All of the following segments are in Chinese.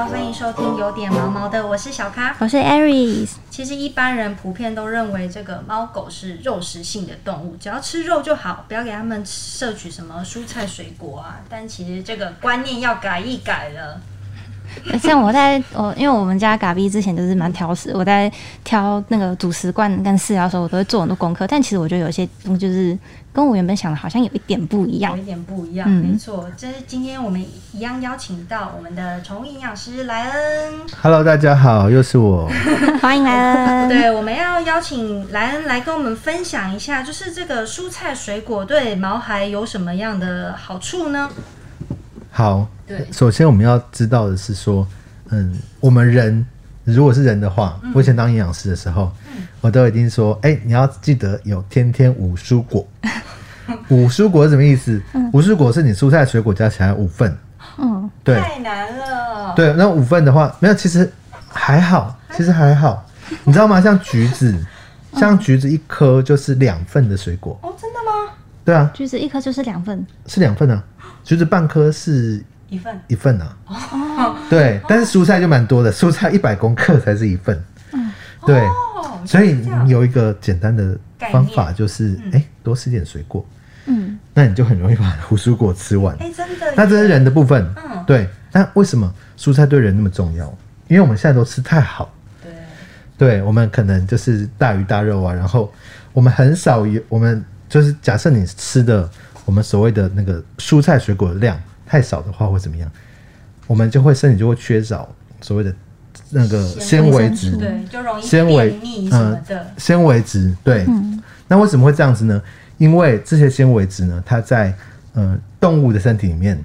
好，欢迎收听有点毛毛的，我是小咖。我是 Aries，其实一般人普遍都认为这个猫狗是肉食性的动物，只要吃肉就好，不要给它们摄取什么蔬菜水果啊。但其实这个观念要改一改了。像我在我因为我们家嘎逼之前就是蛮挑食，我在挑那个主食罐跟饲料的时候，我都会做很多功课。但其实我觉得有些东西就是跟我原本想的好像有一点不一样有一。点不一样，嗯没错。这是今天我们一样邀请到我们的宠物营养师莱恩。Hello，大家好，又是我。欢迎莱恩。对，我们要邀请莱恩来跟我们分享一下，就是这个蔬菜水果对毛孩有什么样的好处呢？好，对首先我们要知道的是说，嗯，我们人如果是人的话，我以前当营养师的时候，我都已经说，哎、你要记得有天天五蔬果。五蔬果是什么意思？五蔬果是你蔬菜水果加起来五份。嗯，对太难了。对，那五份的话，没有，其实还好，其实还好，你知道吗？像橘子，像橘子一颗就是两份的水果。哦，真的吗？对啊，橘子一颗就是两份，是两份啊，橘子半颗是一份。一份啊。对，但是蔬菜就蛮多的，蔬菜一百公克才是一份。嗯对，哦，所以你有一个简单的方法，就是哎、多吃点水果，嗯，那你就很容易把胡蔬果吃完。哎，真的。那这是人的部分，嗯对。那为什么蔬菜对人那么重要？因为我们现在都吃太好，对，对我们可能就是大鱼大肉啊，然后我们很少有，我们就是假设你吃的我们所谓的那个蔬菜水果的量太少的话，会怎么样？我们就会身体就会缺少所谓的那个纤维质，对，就容易纤维便秘什么的。纤维质，对。那为什么会这样子呢？因为这些纤维质呢，它在呃动物的身体里面，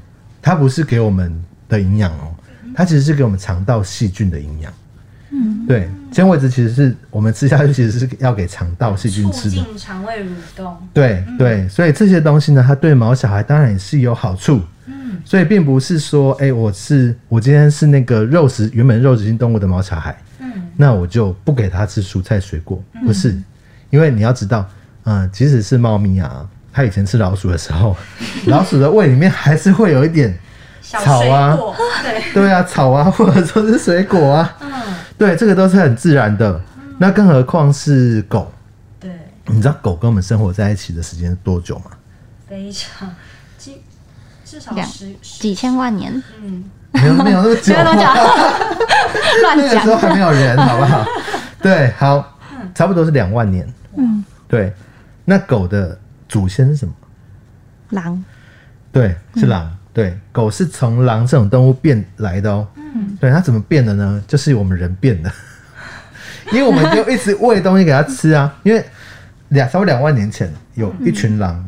它不是给我们的营养哦，它其实是给我们肠道细菌的营养。嗯，对，纤维质其实是我们吃下去，其实是要给肠道细菌吃的。进肠胃蠕动。对对，所以这些东西呢，它对毛小孩当然也是有好处。嗯，所以并不是说，哎、我是我今天是那个肉食原本肉食性动物的毛小孩，嗯，那我就不给它吃蔬菜水果，不是，因为你要知道，嗯、即使是猫咪啊，它以前吃老鼠的时候，老鼠的胃里面还是会有一点，草啊果，对，对啊，草啊，或者说是水果啊，嗯，对，这个都是很自然的。那更何况是狗，对，你知道狗跟我们生活在一起的时间多久吗？非常，至至少两十十，几千万年，嗯，没有没有那么久，乱讲那个时候。还没有人，好不好？对，好，差不多是两万年。嗯，对，那狗的祖先是什么？狼，对，是狼。对，狗是从狼这种动物变来的哦。嗯，对，它怎么变的呢？就是我们人变的，因为我们就一直喂东西给它吃啊。因为两差不多两万年前，有一群狼，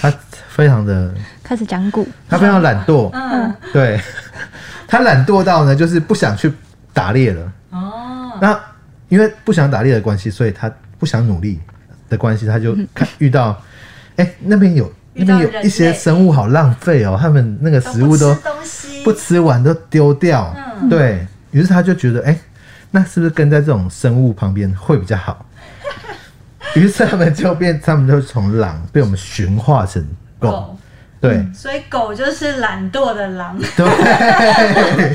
它非常的，开始讲古，他非常懒惰。嗯，对，他懒惰到呢，就是不想去打猎了。哦，那因为不想打猎的关系，所以他不想努力的关系，他就看遇到，哎、那边有那边有一些生物好浪费哦，他们那个食物都不吃，不吃完都丢掉，嗯。对。于是他就觉得，哎、那是不是跟在这种生物旁边会比较好？于是他们就变，他们就从狼被我们驯化成狗，狗，对。所以狗就是懒惰的狼。对，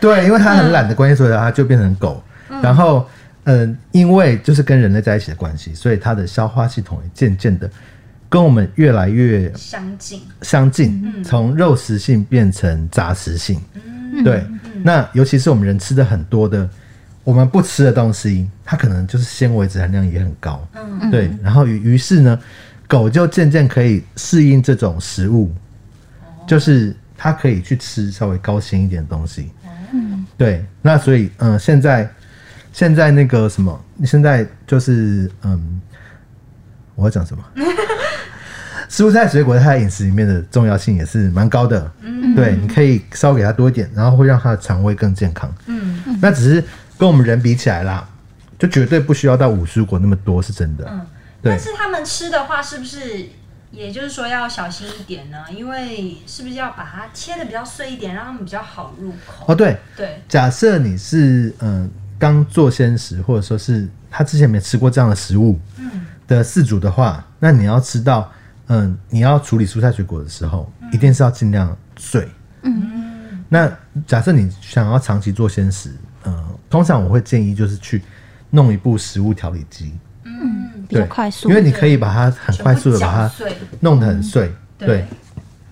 对，因为它很懒的关系，所以它就变成狗。然后，嗯、因为就是跟人类在一起的关系，所以它的消化系统也渐渐的跟我们越来越相近，相近，从肉食性变成杂食性。对，那尤其是我们人吃的很多的，我们不吃的东西，它可能就是纤维质含量也很高。嗯，对，然后于于是呢，狗就渐渐可以适应这种食物，就是它可以去吃稍微高纤一点的东西。对，那所以嗯、呃现在现在那个什么，现在就是嗯，我要讲什么？蔬菜水果在它的饮食里面的重要性也是蛮高的。嗯，对，你可以稍微给它多一点，然后会让它的肠胃更健康。嗯，那只是跟我们人比起来啦，就绝对不需要到五蔬果那么多，是真的。但是他们吃的话，是不是也就是说要小心一点呢？因为是不是要把它切的比较碎一点，让他们比较好入口？哦，对，对，假设你是嗯刚做鲜食，或者说是他之前没吃过这样的食物嗯。的饲主的话，那你要知道，嗯，你要处理蔬菜水果的时候，一定是要尽量碎。嗯，那假设你想要长期做鲜食，呃，通常我会建议就是去弄一部食物调理机，嗯，比较对快速因为你可以把它很快速的把它弄得很碎，对。对。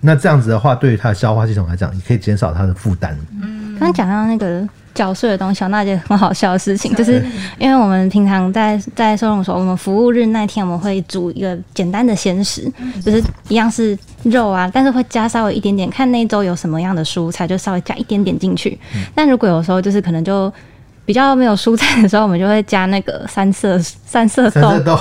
那这样子的话，对于它的消化系统来讲，你可以减少它的负担。刚刚讲到那个搅碎的东西，那件很好笑的事情，就是因为我们平常在在收容所，我们服务日那天我们会煮一个简单的鲜食，就是一样是肉啊，但是会加稍微一点点，看那一周有什么样的蔬菜，就稍微加一点点进去。但如果有时候就是可能就比较没有蔬菜的时候，我们就会加那个三色三色豆三色。豆，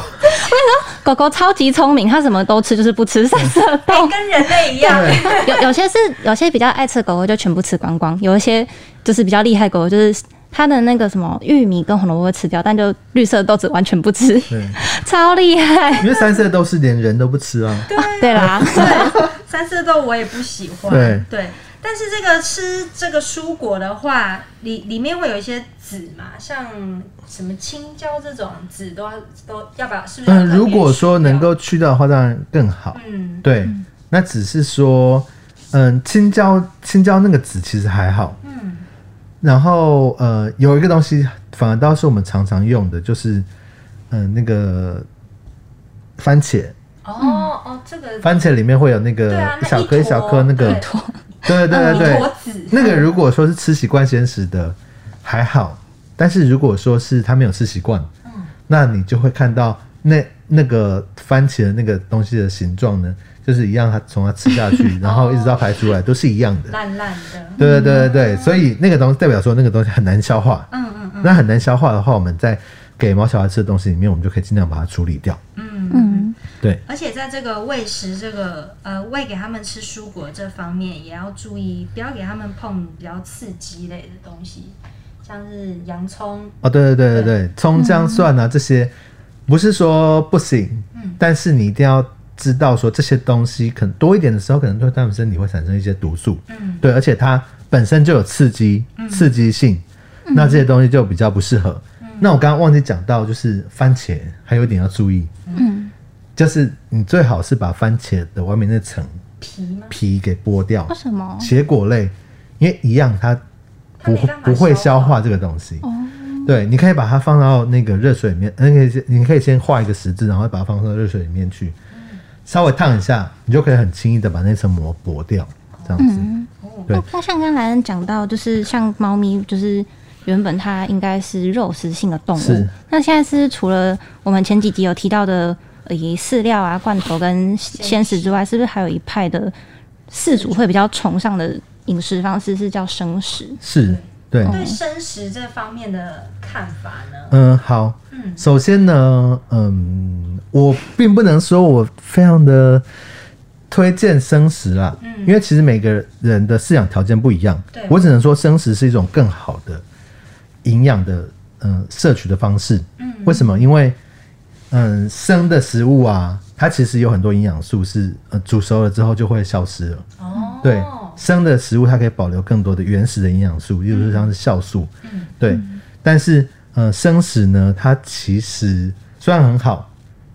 狗狗超级聪明，它什么都吃，就是不吃三色豆。哎，跟人类一样，有有些是有些比较爱吃的狗狗就全部吃光光，有一些就是比较厉害的狗狗就是它的那个什么玉米跟红萝卜会吃掉，但就绿色的豆子完全不吃，对，超厉害。因为三色豆是连人都不吃啊。对啦，对，三色豆我也不喜欢。对但是这个吃这个蔬果的话，里里面会有一些籽嘛，像什么青椒这种籽都要都要把是不是嗯，如果说能够去掉的话，当然更好。嗯。对，那只是说，嗯，青椒青椒那个籽其实还好。嗯。然后呃，有一个东西反而倒是我们常常用的，就是嗯、呃那个番茄，哦哦这个。番茄里面会有那个对啊那小颗一一小颗那个，对对对。对 那个如果说是吃习惯鲜食的还好，但是如果说是他没有吃习惯，嗯。那你就会看到那那个番茄的那个东西的形状呢，就是一样，它从它吃下去，然后一直到排出来都是一样的。烂烂的，对对对对。对，所以那个东西代表说那个东西很难消化。嗯嗯嗯。那很难消化的话，我们在给毛小孩吃的东西里面，我们就可以尽量把它处理掉。嗯嗯。嗯，对，而且在这个喂食这个呃喂给他们吃蔬果这方面，也要注意，不要给他们碰比较刺激类的东西，像是洋葱。哦，对对对对对，葱姜蒜啊这些，不是说不行，嗯但是你一定要知道说这些东西可能多一点的时候，可能对他们身体会产生一些毒素。嗯对，而且它本身就有刺激、刺激性，那这些东西就比较不适合。那我刚刚忘记讲到，就是番茄还有一点要注意，嗯，就是你最好是把番茄的外面那层皮？皮给剥掉为。什么？茄果类，因为一样它不它没办法不会消化这个东西。哦，对，你可以把它放到那个热水里面，那个先你可以先画一个十字，然后把它放到热水里面去，稍微烫一下，你就可以很轻易的把那层膜剥掉，这样子。对那那像刚才兰讲到，就是像猫咪，就是原本它应该是肉食性的动物是，那现在是除了我们前几集有提到的呃以饲料啊、罐头跟鲜食之外，是不是还有一派的饲主会比较崇尚的饮食方式是叫生食？是，对，对生食这方面的看法呢？嗯，好。嗯首先呢，嗯，我并不能说我非常的推荐生食啦，嗯因为其实每个人的饲养条件不一样对，我只能说生食是一种更好的营养的嗯摄取的方式。嗯为什么？因为嗯生的食物啊，它其实有很多营养素是呃煮熟了之后就会消失了。哦，对，生的食物它可以保留更多的原始的营养素，例如说像是酵素。嗯对，但是呃，生食呢，它其实虽然很好，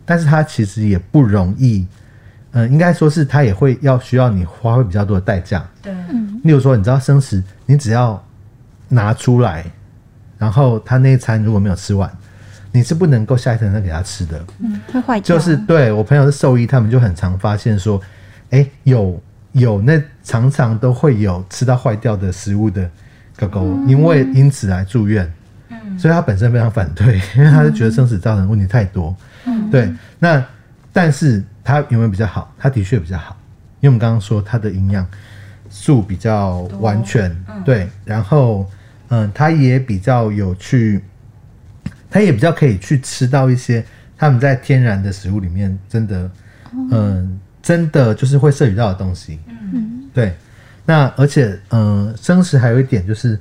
但是它其实也不容易。呃，应该说是它也会要需要你花费比较多的代价。对，例如说，你知道生食，你只要拿出来，然后他那一餐如果没有吃完，你是不能够下一层再给他吃的。嗯会坏掉？就是对我朋友是兽医，他们就很常发现说，哎、有有那常常都会有吃到坏掉的食物的狗狗，因为因此来住院，嗯所以他本身非常反对，因为他就觉得生死造成的问题太多。嗯对，那但是它有没有比较好？它的确比较好，因为我们刚刚说它的营养素比较完全，对，然后嗯，它也比较有去，它也比较可以去吃到一些他们在天然的食物里面真的，嗯，真的就是会摄取到的东西。嗯。对，那而且嗯，生食还有一点就是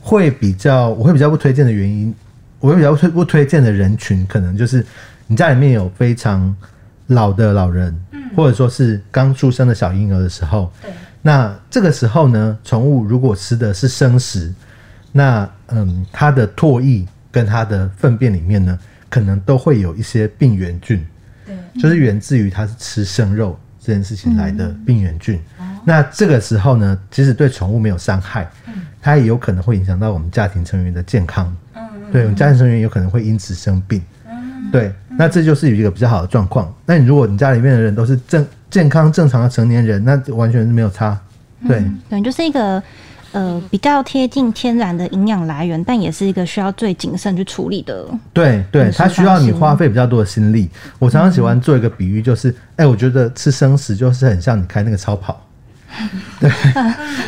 会比较，我会比较不推荐的原因，我会比较不推不推荐的人群，可能就是你家里面有非常老的老人，嗯。或者说是刚出生的小婴儿的时候，对，那这个时候呢，宠物如果吃的是生食，那嗯，它的唾液跟它的粪便里面呢，可能都会有一些病原菌，对，就是源自于它是吃生肉这件事情来的病原菌。那这个时候呢，即使对宠物没有伤害，它也有可能会影响到我们家庭成员的健康。嗯对，我们家庭成员有可能会因此生病。对，那这就是有一个比较好的状况。那你如果你家里面的人都是正健康正常的成年人，那完全是没有差。对，对，就是一个呃比较贴近天然的营养来源，但也是一个需要最谨慎去处理的。对对，它需要你花费比较多的心力。我常常喜欢做一个比喻，就是，哎、我觉得吃生食就是很像你开那个超跑，对，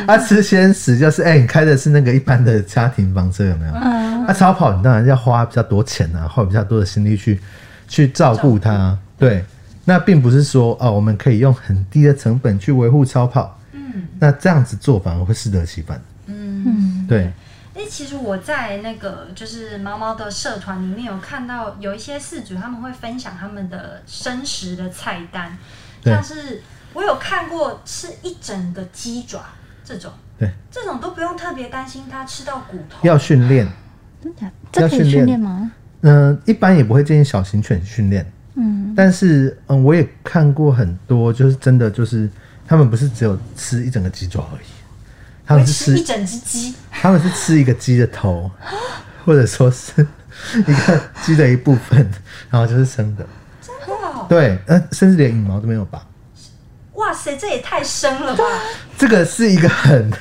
啊，吃鲜食就是，哎、你开的是那个一般的家庭房车，有没有？嗯，那、超跑你当然要花比较多钱啊，花比较多的心力去去照顾它。对，那并不是说哦，我们可以用很低的成本去维护超跑。嗯，那这样子做反而会适得其反。嗯，对，哎、其实我在那个就是猫猫的社团里面有看到有一些饲主他们会分享他们的生食的菜单，对像是我有看过吃一整个鸡爪这种，对，这种都不用特别担心它吃到骨头。要训练。真的，这可以要训练训练吗？嗯、一般也不会建议小型犬训练。嗯，但是，嗯，我也看过很多，就是真的就是他们不是只有吃一整个鸡爪而已，他们是吃吃一整只鸡，他们是吃一个鸡的头，或者说是一个鸡的一部分，然后就是生的。真的对，呃，甚至连羽毛都没有拔。哇塞，这也太生了吧！这个是一个很，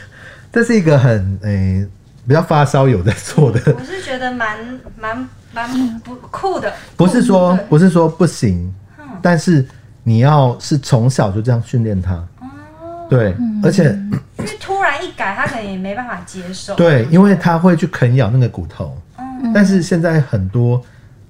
这是一个很诶、比较发烧友在做的，我是觉得蛮蛮蛮不酷的，不是说不是说不行，但是你要是从小就这样训练它。对，而且因为突然一改，他可能也没办法接受。对，因为他会去啃咬那个骨头。但是现在很多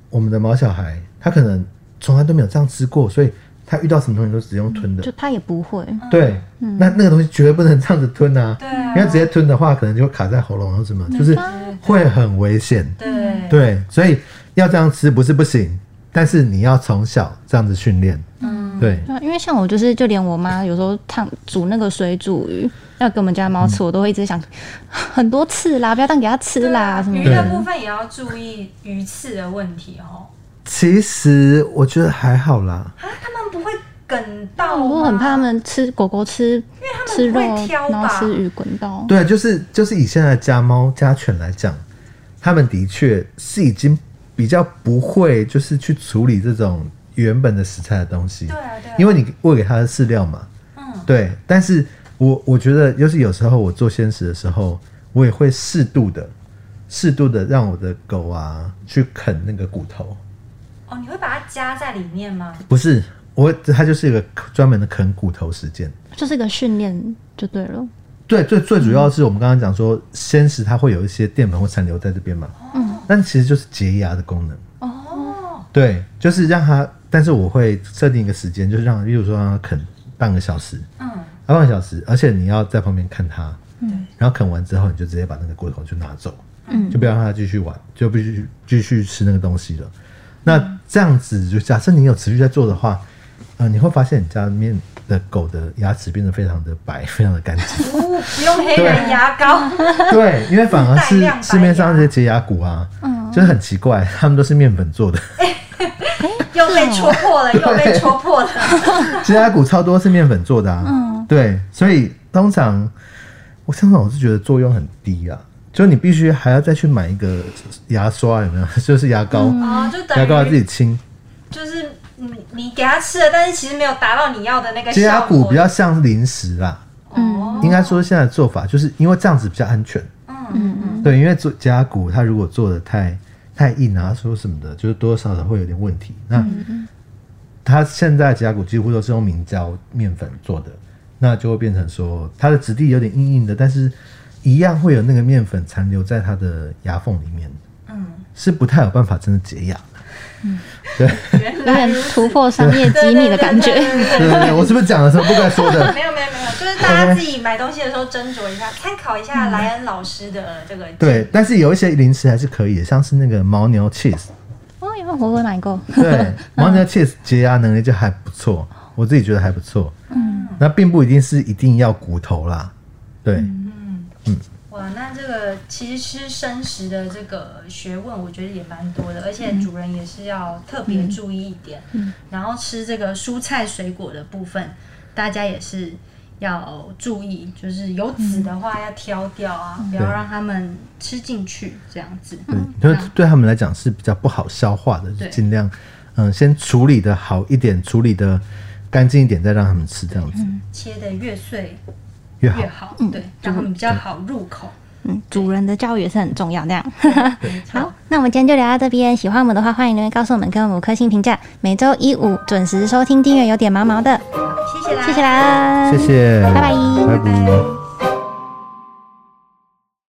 我们的毛小孩，他可能从来都没有这样吃过，所以他遇到什么东西都只用吞的就。他也不会。对，那那个东西绝对不能这样子吞啊！对啊因为直接吞的话，可能就会卡在喉咙或什么，就是会很危险。对对，所以要这样吃不是不行，但是你要从小这样子训练。嗯，对，因为像我就是，就连我妈有时候烫煮那个水煮鱼，要给我们家猫吃，我都会一直想很多次啦，不要当给它吃啦啊什么的。的部分也要注意鱼刺的问题哦。其实我觉得还好啦。啊，他们不会梗到吗？我很怕他们吃狗狗吃他们吃肉，会挑吧然后吃鱼滚到。对，就是就是以现在家猫家犬来讲，他们的确是已经比较不会就是去处理这种原本的食材的东西。对啊对啊因为你喂给它的饲料嘛。嗯对，但是我我觉得，就是有时候我做鲜食的时候，我也会适度的、适度的让我的狗啊去啃那个骨头。哦，你会把它夹在里面吗？不是，我它就是一个专门的啃骨头时间。就是一个训练就对了。对，最最主要是我们刚刚讲说，鲜食它会有一些淀粉会残留在这边嘛，嗯，但其实就是洁牙的功能。哦，对，就是让它，但是我会设定一个时间，就是让，例如说让它啃半个小时，嗯，啊，半个小时，而且你要在旁边看它，嗯，然后啃完之后，你就直接把那个骨头就拿走，嗯，就不要让它继续玩，就必须继续吃那个东西了。那这样子，就假设你有持续在做的话，呃，你会发现你家里面的狗的牙齿变得非常的白，非常的干净。不不用黑人牙膏，对，因为反而是市面上这些洁牙骨啊，嗯。就是很奇怪，他们都是面粉做的，又被戳破了，又被戳破了。洁牙骨超多是面粉做的啊。对，所以通常我通常我是觉得作用很低啊，就是你必须还要再去买一个牙刷，有没有？就是牙膏，啊，就牙膏要自己清。就是你你给他吃了，但是其实没有达到你要的那个洁牙。骨比较像是零食啦，嗯，应该说现在的做法就是因为这样子比较安全。嗯嗯嗯对，因为做洁牙骨它如果做的太太硬啊，说什么的，就是多多少少会有点问题。那它现在洁牙骨几乎都是用明胶面粉做的，那就会变成说它的质地有点硬硬的，但是一样会有那个面粉残留在它的牙缝里面，嗯，是不太有办法真的解牙嗯。对有点突破商业机密的感觉。对对对对对对对，我是不是讲了什么不该说的？没有没有没有，就是大家自己买东西的时候斟酌一下，参考一下莱恩老师的这个对，但是有一些零食还是可以的，像是那个牦牛 cheese，哦，有我会买过。对，牦牛 cheese 洁牙能力就还不错，我自己觉得还不错。嗯，那并不一定是一定要骨头啦，对。嗯，哇，那这个其实吃生食的这个学问，我觉得也蛮多的，而且主人也是要特别注意一点。嗯。然后吃这个蔬菜水果的部分，大家也是要注意，就是有籽的话要挑掉啊，不要让他们吃进去，这样子。对，就是对他们来讲是比较不好消化的，就尽量嗯先处理的好一点，处理的干净一点，再让他们吃，这样子。切的越碎越好。越。好，对，让他们比较好入口。嗯，主人的教育也是很重要。那样，好，那我们今天就聊到这边。喜欢我们的话，欢迎留言告诉我们，给我们五颗星评价。每周一五准时收听，订阅有点毛毛的，谢谢啦，谢谢啦，谢谢，拜拜拜拜。